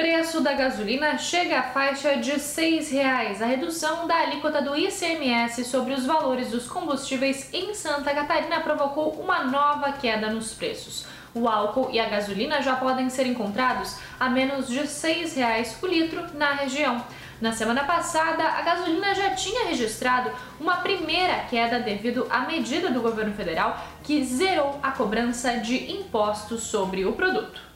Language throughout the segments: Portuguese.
Preço da gasolina chega à faixa de R$ 6,00. A redução da alíquota do ICMS sobre os valores dos combustíveis em Santa Catarina provocou uma nova queda nos preços. O álcool e a gasolina já podem ser encontrados a menos de R$ 6,00 o litro na região. Na semana passada, a gasolina já tinha registrado uma primeira queda devido à medida do governo federal que zerou a cobrança de impostos sobre o produto.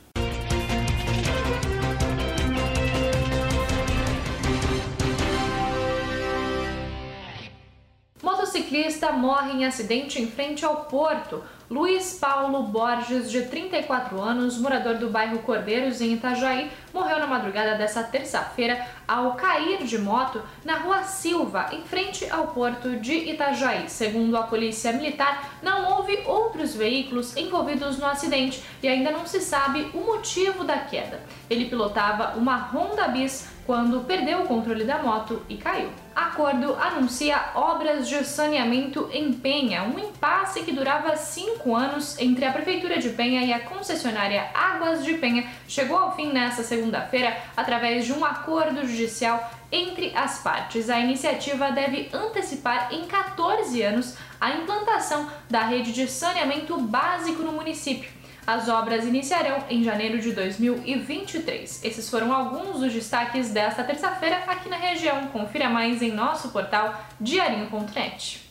Motociclista morre em acidente em frente ao porto. Luiz Paulo Borges, de 34 anos, morador do bairro Cordeiros, em Itajaí, morreu na madrugada desta terça-feira ao cair de moto na rua Silva, em frente ao porto de Itajaí. Segundo a polícia militar, não houve outros veículos envolvidos no acidente e ainda não se sabe o motivo da queda. Ele pilotava uma Honda Bis quando perdeu o controle da moto e caiu. Acordo anuncia obras de saneamento em Penha, um impasse que durava cinco anos entre a Prefeitura de Penha e a concessionária Águas de Penha chegou ao fim nesta segunda-feira através de um acordo judicial entre as partes. A iniciativa deve antecipar em 14 anos a implantação da rede de saneamento básico no município. As obras iniciarão em janeiro de 2023. Esses foram alguns dos destaques desta terça-feira aqui na região. Confira mais em nosso portal diarinho.net.